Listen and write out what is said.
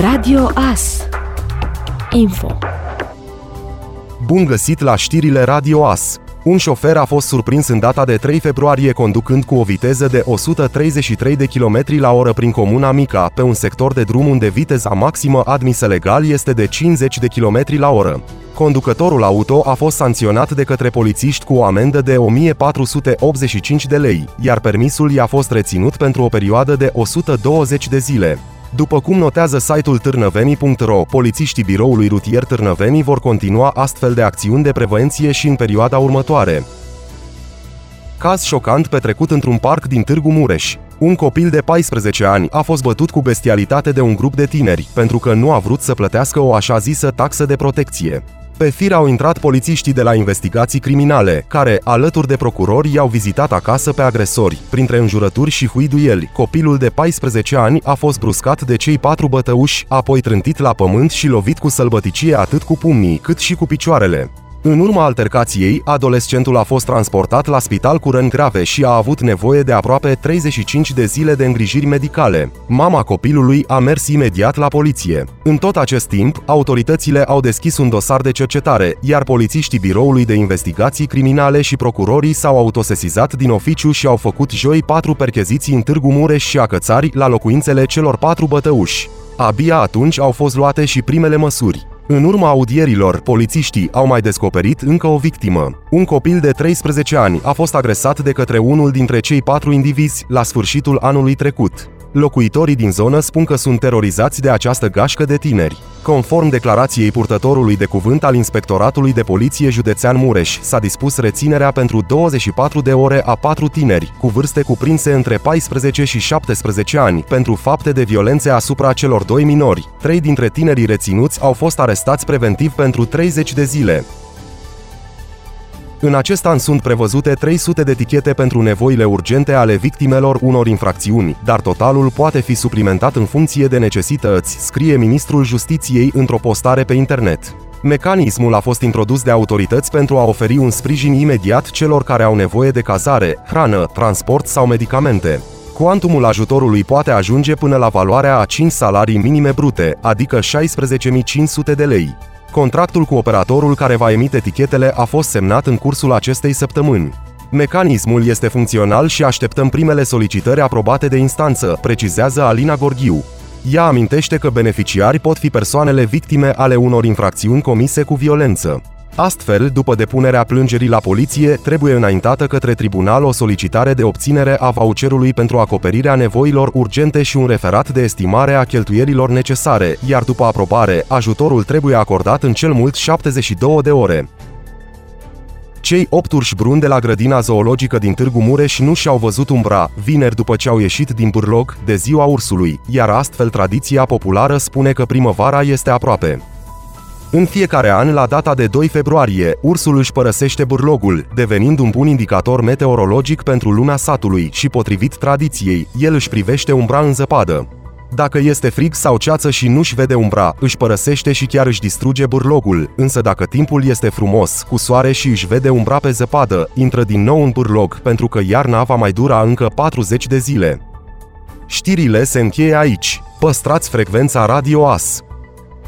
Radio AS Info Bun găsit la știrile Radio AS! Un șofer a fost surprins în data de 3 februarie conducând cu o viteză de 133 de km la oră prin comuna Mica, pe un sector de drum unde viteza maximă admisă legal este de 50 de km la oră. Conducătorul auto a fost sancționat de către polițiști cu o amendă de 1485 de lei, iar permisul i-a fost reținut pentru o perioadă de 120 de zile. După cum notează site-ul târnăveni.ro, polițiștii biroului rutier Târnăveni vor continua astfel de acțiuni de prevenție și în perioada următoare. Caz șocant petrecut într-un parc din Târgu Mureș. Un copil de 14 ani a fost bătut cu bestialitate de un grup de tineri, pentru că nu a vrut să plătească o așa zisă taxă de protecție. Pe fir au intrat polițiștii de la investigații criminale, care, alături de procurori, i-au vizitat acasă pe agresori. Printre înjurături și huiduieli, copilul de 14 ani a fost bruscat de cei patru bătăuși, apoi trântit la pământ și lovit cu sălbăticie atât cu pumnii, cât și cu picioarele. În urma altercației, adolescentul a fost transportat la spital cu răni grave și a avut nevoie de aproape 35 de zile de îngrijiri medicale. Mama copilului a mers imediat la poliție. În tot acest timp, autoritățile au deschis un dosar de cercetare, iar polițiștii Biroului de Investigații Criminale și procurorii s-au autosesizat din oficiu și au făcut joi patru percheziții în Târgu Mureș și Acățari la locuințele celor patru bătăuși. Abia atunci au fost luate și primele măsuri. În urma audierilor, polițiștii au mai descoperit încă o victimă. Un copil de 13 ani a fost agresat de către unul dintre cei patru indivizi la sfârșitul anului trecut. Locuitorii din zonă spun că sunt terorizați de această gașcă de tineri. Conform declarației purtătorului de cuvânt al Inspectoratului de Poliție Județean Mureș, s-a dispus reținerea pentru 24 de ore a patru tineri, cu vârste cuprinse între 14 și 17 ani, pentru fapte de violențe asupra celor doi minori. Trei dintre tinerii reținuți au fost arestați preventiv pentru 30 de zile. În acest an sunt prevăzute 300 de etichete pentru nevoile urgente ale victimelor unor infracțiuni, dar totalul poate fi suplimentat în funcție de necesități, scrie ministrul Justiției într-o postare pe internet. Mecanismul a fost introdus de autorități pentru a oferi un sprijin imediat celor care au nevoie de cazare, hrană, transport sau medicamente. Cuantumul ajutorului poate ajunge până la valoarea a 5 salarii minime brute, adică 16.500 de lei. Contractul cu operatorul care va emite etichetele a fost semnat în cursul acestei săptămâni. Mecanismul este funcțional și așteptăm primele solicitări aprobate de instanță, precizează Alina Gorghiu. Ea amintește că beneficiari pot fi persoanele victime ale unor infracțiuni comise cu violență. Astfel, după depunerea plângerii la poliție, trebuie înaintată către tribunal o solicitare de obținere a voucherului pentru acoperirea nevoilor urgente și un referat de estimare a cheltuielilor necesare, iar după aprobare, ajutorul trebuie acordat în cel mult 72 de ore. Cei opt urși bruni de la grădina zoologică din Târgu Mureș nu și-au văzut umbra, vineri după ce au ieșit din bârlog, de ziua ursului, iar astfel tradiția populară spune că primăvara este aproape. În fiecare an, la data de 2 februarie, ursul își părăsește bârlogul, devenind un bun indicator meteorologic pentru lumea satului și, potrivit tradiției, el își privește umbra în zăpadă. Dacă este frig sau ceață și nu-și vede umbra, își părăsește și chiar își distruge bârlogul, însă dacă timpul este frumos, cu soare și își vede umbra pe zăpadă, intră din nou în bârlog, pentru că iarna va mai dura încă 40 de zile. Știrile se încheie aici. Păstrați frecvența Radio AS.